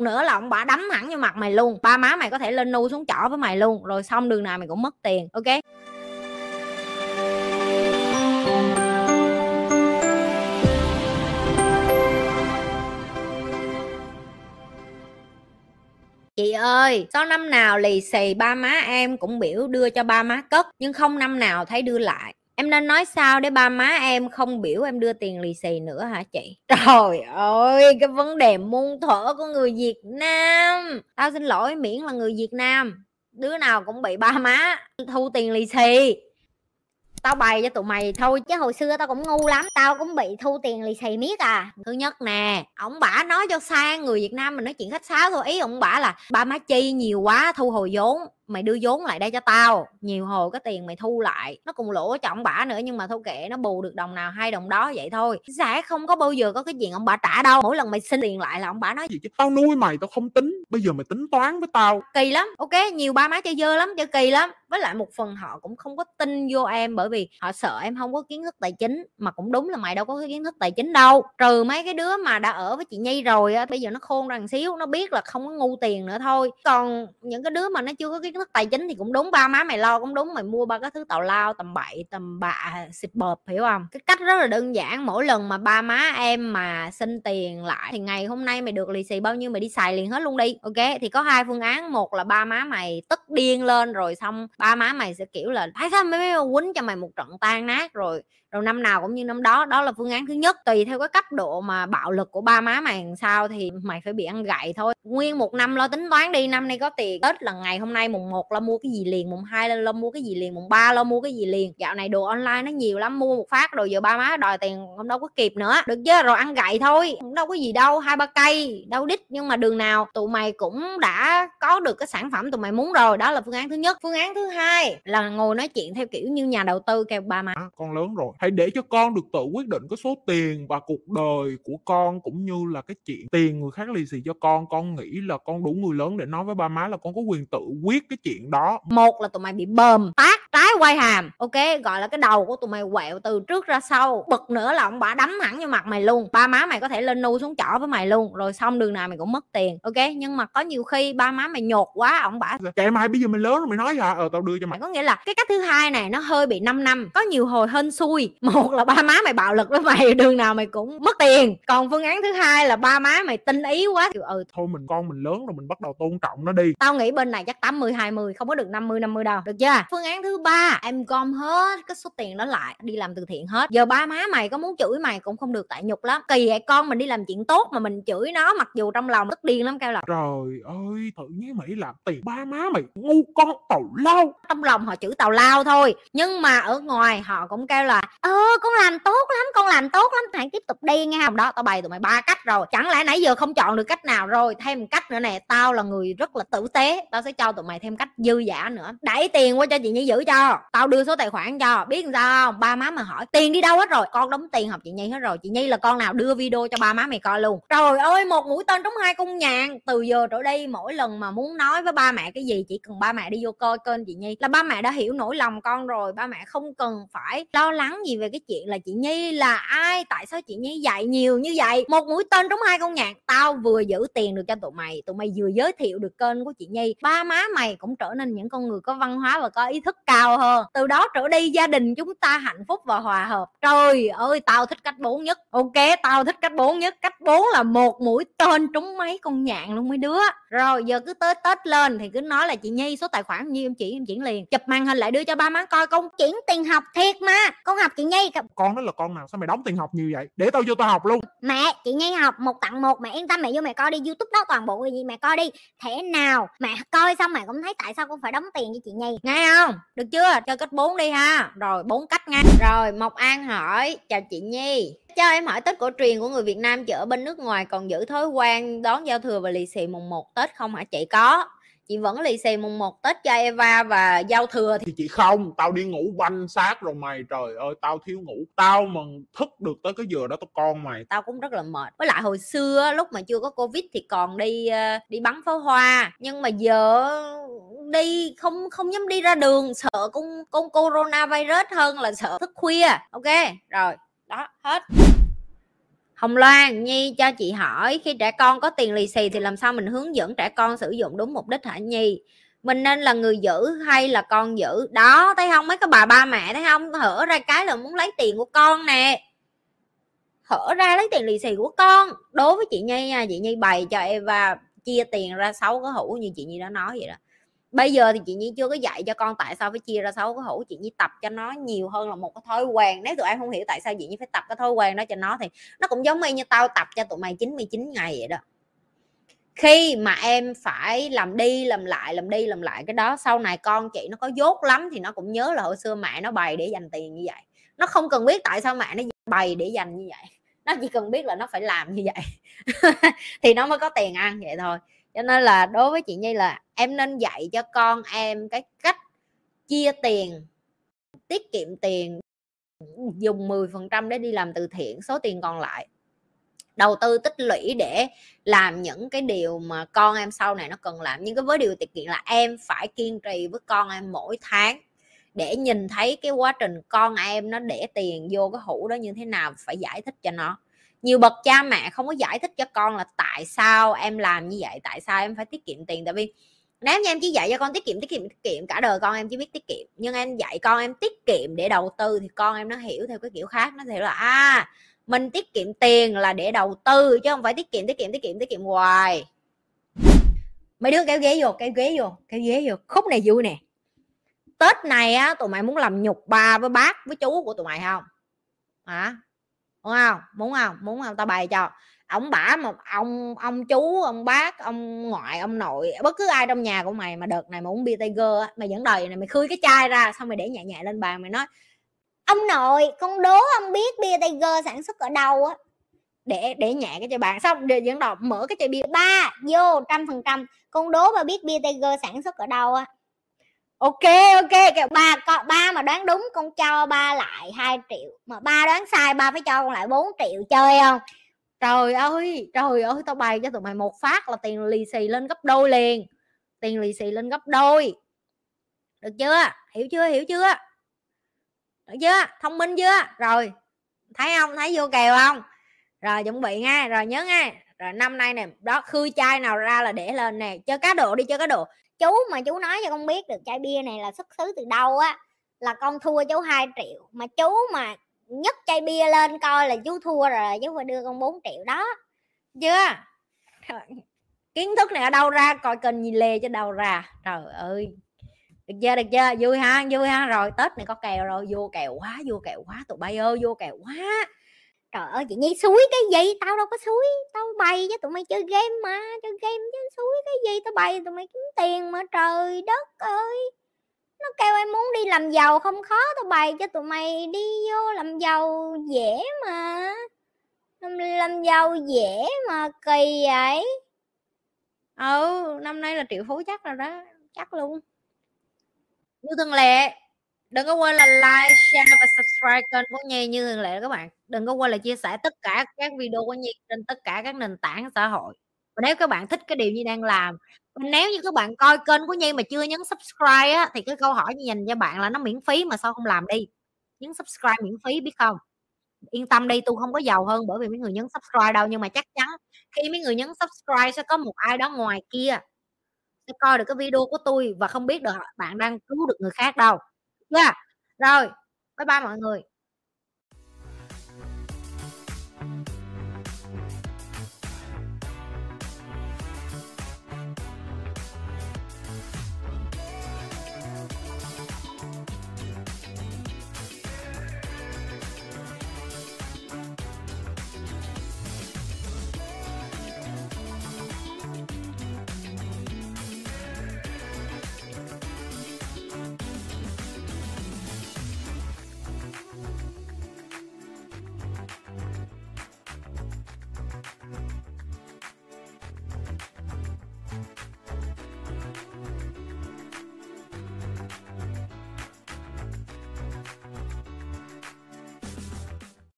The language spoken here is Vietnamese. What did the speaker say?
nữa là ông bà đấm hẳn vô mặt mày luôn. Ba má mày có thể lên nu xuống chỏ với mày luôn. Rồi xong đường nào mày cũng mất tiền ok? Chị ơi, sau năm nào lì xì ba má em cũng biểu đưa cho ba má cất Nhưng không năm nào thấy đưa lại? Em nên nói sao để ba má em không biểu em đưa tiền lì xì nữa hả chị? Trời ơi, cái vấn đề muôn thuở của người Việt Nam. Tao xin lỗi miễn là người Việt Nam. Đứa nào cũng bị ba má thu tiền lì xì. Tao bày cho tụi mày thôi chứ hồi xưa tao cũng ngu lắm. Tao cũng bị thu tiền lì xì miết à. Thứ nhất nè ông bả nói cho sang người việt nam mình nói chuyện khách sáo thôi. Ý ông bả là ba má chi nhiều quá thu hồi vốn mày đưa vốn lại đây cho tao nhiều hồi cái tiền mày thu lại. Nó cùng lỗ cho ông bả nữa nhưng mà thôi kệ nó bù được đồng nào hai đồng đó vậy thôi. Sẽ không có bao giờ có cái chuyện ông bả trả đâu. Mỗi lần mày xin tiền lại là ông bả nói gì chứ? Tao nuôi mày tao không tính. Bây giờ mày tính toán với tao. Kỳ lắm. Ok nhiều ba má chơi dơ lắm chơi kỳ lắm. Với lại một phần họ cũng không có tin vô em bởi vì họ sợ em không có kiến thức tài chính. Mà cũng đúng là mày đâu có cái kiến thức tài chính đâu. Trừ mấy cái đứa mà đã ở với chị nhi rồi á bây giờ nó khôn rằng xíu nó biết là không có ngu tiền nữa thôi. Còn những cái đứa mà nó chưa có kiến thức tài chính thì cũng đúng, ba má mày lo cũng đúng, mày mua ba cái thứ tào lao, tầm bậy, tầm bạ, xịt bợp, hiểu không? Cái cách rất là đơn giản, mỗi lần mà ba má em mà xin tiền lại thì ngày hôm nay mày được lì xì bao nhiêu mày đi xài liền hết luôn đi, ok? Thì có hai phương án, một là ba má mày tức điên lên rồi xong ba má mày sẽ kiểu là thấy sao mấy quýnh cho mày một trận tan nát? Rồi rồi năm nào cũng như năm đó đó là phương án thứ nhất. Tùy theo cái cấp độ mà bạo lực của ba má mày làm sao thì mày phải bị ăn gậy thôi. Nguyên một năm lo tính toán đi. Năm nay có tiền. Tết là ngày hôm nay mùng 1 lo mua cái gì liền mùng 2 lo mua cái gì liền mùng 3 lo mua cái gì liền. Dạo này đồ online nó nhiều lắm mua một phát rồi giờ ba má đòi tiền không đâu có kịp nữa. Được chứ rồi ăn gậy thôi. Không đâu có gì đâu hai ba cây đâu đít. Nhưng mà đường nào tụi mày cũng đã có được cái sản phẩm tụi mày muốn rồi. Đó là phương án thứ nhất. Phương án thứ hai là ngồi nói chuyện theo kiểu như nhà đầu tư kêu ba má. À, con lớn rồi hãy để cho con được tự quyết định cái số tiền và cuộc đời của con cũng như là cái chuyện tiền người khác lì xì cho con. Con nghĩ là con đủ người lớn để nói với ba má là con có quyền tự quyết cái chuyện đó. Một là tụi mày bị bờm tát trái quay hàm ok gọi là cái đầu của tụi mày quẹo từ trước ra sau. Bực nữa là ông bả đấm hẳn vô mặt mày luôn. Ba má mày có thể lên nu xuống chỏ với mày luôn rồi xong đường nào mày cũng mất tiền ok? Nhưng mà có nhiều khi ba má mày nhột quá ông bả kệ mày bây giờ mày lớn rồi mày nói hả ờ tao đưa cho mày. Có nghĩa là cái cách thứ hai này nó hơi bị 5 năm có nhiều hồi hên xui. Một là ba má mày bạo lực với mày đường nào mày cũng mất tiền. Còn phương án thứ hai là ba má mày tinh ý quá thì ừ. Thôi mình con mình lớn rồi mình bắt đầu tôn trọng nó đi. Tao nghĩ bên này chắc 80 20 không có được 50 50 đâu được chưa? Phương án thứ ba em gom hết cái số tiền đó lại đi làm từ thiện hết. Giờ ba má mày có muốn chửi mày cũng không được tại nhục lắm. Kỳ vậy con mình đi làm chuyện tốt mà mình chửi nó mặc dù trong lòng tức điên lắm kêu là trời ơi tự nhiên mày làm tiền ba má mày ngu con tào lao. Trong lòng họ chửi tào lao thôi nhưng mà ở ngoài họ cũng kêu là ơ con làm tốt lắm con làm tốt lắm hãy tiếp tục đi nghe không? Đó tao bày tụi mày ba cách rồi. Chẳng lẽ nãy giờ không chọn được cách nào rồi? Thêm cách nữa nè tao là người rất là tử tế tao sẽ cho tụi mày thêm cách dư giả nữa. Đẩy tiền qua cho chị nhi giữ cho. Tao đưa số tài khoản cho. Biết làm sao không? Ba má mà hỏi, tiền đi đâu hết rồi? Con đóng tiền học chị nhi hết rồi. Chị nhi là con nào? Đưa video cho ba má mày coi luôn. Trời ơi, một mũi tên trúng hai cung nhàn từ giờ trở đi, mỗi lần mà muốn nói với ba mẹ cái gì, chỉ cần ba mẹ đi vô coi kênh chị nhi. Là ba mẹ đã hiểu nỗi lòng con rồi. Ba mẹ không cần phải lo lắng gì về cái chuyện là chị nhi là ai, tại sao chị nhi dạy nhiều như vậy. Một mũi tên trúng hai con nhạc tao vừa giữ tiền được cho tụi mày tụi mày vừa giới thiệu được kênh của chị nhi. Ba má mày cũng trở nên những con người có văn hóa và có ý thức cao hơn từ đó trở đi gia đình chúng ta hạnh phúc và hòa hợp. Trời ơi tao thích cách bốn nhất. Ok tao thích cách bốn nhất. Cách bốn là một mũi tên trúng mấy con nhạn luôn mấy đứa. Rồi giờ cứ tới tết lên thì cứ nói là chị nhi số tài khoản như em chỉ em chuyển liền. Chụp màn hình lại đưa cho ba má coi con chuyển tiền học thiệt mà. Con học chị nhi con đó là con nào? Sao mày đóng tiền học nhiều vậy? Để tao vô tao học luôn. Mẹ chị nhi học một tặng một. Mẹ yên tâm mẹ vô mẹ coi đi. Youtube đó toàn bộ gì? Mẹ coi đi. Thế nào? Mẹ coi xong mẹ cũng thấy tại sao con phải đóng tiền cho chị nhi. Nghe không? Được chưa? Chơi cách 4 đi ha. Rồi, bốn cách nha. Rồi, mộc an hỏi, chào chị nhi. Cho em hỏi tết cổ truyền của người Việt Nam chợ bên nước ngoài còn giữ thói quen đón giao thừa và lì xì mùng 1 Tết không hả chị? Có chị vẫn lì xì mùng 1 Tết cho Eva và giao thừa thì... thì chị không tao đi ngủ banh sát rồi mày trời ơi tao thiếu ngủ. Tao mà thức được tới cái giờ đó tao con mày. Tao cũng rất là mệt. Với lại hồi xưa lúc mà chưa có covid thì còn đi ờ, đi bắn pháo hoa. Nhưng mà giờ đi không không dám đi ra đường sợ con con coronavirus hơn là sợ thức khuya. Ok rồi đó hết Hồng Loan, Nhi cho chị hỏi khi trẻ con có tiền lì xì thì làm sao mình hướng dẫn trẻ con sử dụng đúng mục đích hả Nhi? Mình nên là người giữ hay là con giữ? Đó, thấy không? Mấy cái bà ba mẹ thấy không? Hở ra cái là muốn lấy tiền của con nè. Hở ra lấy tiền lì xì của con. Đối với chị Nhi nha, chị Nhi bày cho Eva chia tiền ra sáu cái hũ như chị Nhi đã nói vậy đó bây giờ thì chị nhi chưa có dạy cho con tại sao phải chia ra sáu cái hũ, chị nhi tập cho nó nhiều hơn là một cái thói quen. Nếu tụi em không hiểu tại sao chị nhi phải tập cái thói quen đó cho nó thì nó cũng giống như tao tập cho tụi mày 99 ngày vậy đó. Khi mà em phải làm đi, làm lại, làm đi, làm lại cái đó, sau này con chị nó có dốt lắm thì nó cũng nhớ là hồi xưa mẹ nó bày để dành tiền như vậy. Nó không cần biết tại sao mẹ nó bày để dành như vậy. Nó chỉ cần biết là nó phải làm như vậy. Thì nó mới có tiền ăn vậy thôi cho nên là đối với chị nhi là em nên dạy cho con em cái cách chia tiền, tiết kiệm tiền, dùng 10% để đi làm từ thiện, số tiền còn lại. Đầu tư tích lũy để làm những cái điều mà con em sau này nó cần làm. Nhưng cái với điều tiết kiệm là em phải kiên trì với con em mỗi tháng để nhìn thấy cái quá trình con em nó để tiền vô cái hũ đó như thế nào, phải giải thích cho nó nhiều bậc cha mẹ không có giải thích cho con là tại sao em làm như vậy, tại sao em phải tiết kiệm tiền. Tại vì nếu như em chỉ dạy cho con tiết kiệm tiết kiệm tiết kiệm, cả đời con em chỉ biết tiết kiệm. Nhưng em dạy con em tiết kiệm để đầu tư thì con em nó hiểu theo cái kiểu khác. Nó hiểu là à mình tiết kiệm tiền là để đầu tư chứ không phải tiết kiệm tiết kiệm tiết kiệm tiết kiệm hoài. Mấy đứa kéo ghế vô, kéo ghế vô, kéo ghế vô. Khúc này vui nè. Tết này á, tụi mày muốn làm nhục ba với bác, với chú của tụi mày không? Hả? Muốn không? Muốn không? Muốn không? Tao bày cho. Ông bả một ông ông chú, ông bác, ông ngoại, ông nội, bất cứ ai trong nhà của mày mà đợt này mà uống bia tiger á, mày vẫn đời này, mày khui cái chai ra, xong mày để nhẹ nhẹ lên bàn, mày nói, ông nội, con đố ông biết bia tiger sản xuất ở đâu á? Để để nhẹ cái cho bạn xong để dẫn đầu mở cái chai bia. Ba, vô, trăm phần trăm, con đố mà biết bia tiger sản xuất ở đâu á ok ok, kìa, ba con ba mà đoán đúng con cho ba lại 2 triệu. Mà ba đoán sai, ba phải cho con lại 4 triệu, chơi không? Trời ơi trời ơi, tao bày cho tụi mày một phát là tiền lì xì lên gấp đôi liền. Tiền lì xì lên gấp đôi. Được chưa? Hiểu chưa? Hiểu chưa? Được chưa? Thông minh chưa? Rồi. Thấy không? Thấy vô kèo không? Rồi, chuẩn bị nha rồi, nhớ nha rồi, năm nay nè, đó, khư chai nào ra là để lên nè. Chơi cá độ đi, chơi cá độ chú mà chú nói cho con biết được chai bia này là xuất xứ từ đâu á, là con thua chú 2 triệu. Mà chú mà nhấc chai bia lên coi là chú thua rồi chú phải đưa con 4 triệu đó. Chưa? Kiến thức này ở đâu ra? Coi kênh gì lê cho đâu ra. Trời ơi. Được chưa được chưa? Vui ha vui ha. Rồi, tết này có kèo rồi. Vô kèo quá, vô kèo quá. Tụi bay ơi, vô kèo quá trời ơi chị nhi suối cái gì? Tao đâu có suối tao bày cho tụi mày chơi game mà chơi game chứ suối cái gì? Tao bày tụi mày kiếm tiền mà trời đất ơi! Nó kêu em muốn đi làm giàu không khó tao bày cho tụi mày đi vô làm giàu dễ mà. Làm, làm giàu dễ mà kỳ vậy. Ừ năm nay là triệu phú chắc rồi đó chắc luôn. Như thường lệ đừng có quên là like, share và subscribe kênh của nhi như thường lệ các bạn. Đừng có quên là chia sẻ tất cả các video của nhi trên tất cả các nền tảng xã hội. Và nếu các bạn thích cái điều nhi đang làm nếu như các bạn coi kênh của nhi mà chưa nhấn subscribe á, thì cái câu hỏi như dành cho bạn là nó miễn phí mà sao không làm đi? Nhấn subscribe miễn phí, biết không? Yên tâm đi, tôi không có giàu hơn bởi vì mấy người nhấn subscribe đâu, nhưng mà chắc chắn khi mấy người nhấn subscribe sẽ có một ai đó ngoài kia sẽ coi được cái video của tôi và không biết được bạn đang cứu được người khác đâu yeah. rồi bye bye mọi người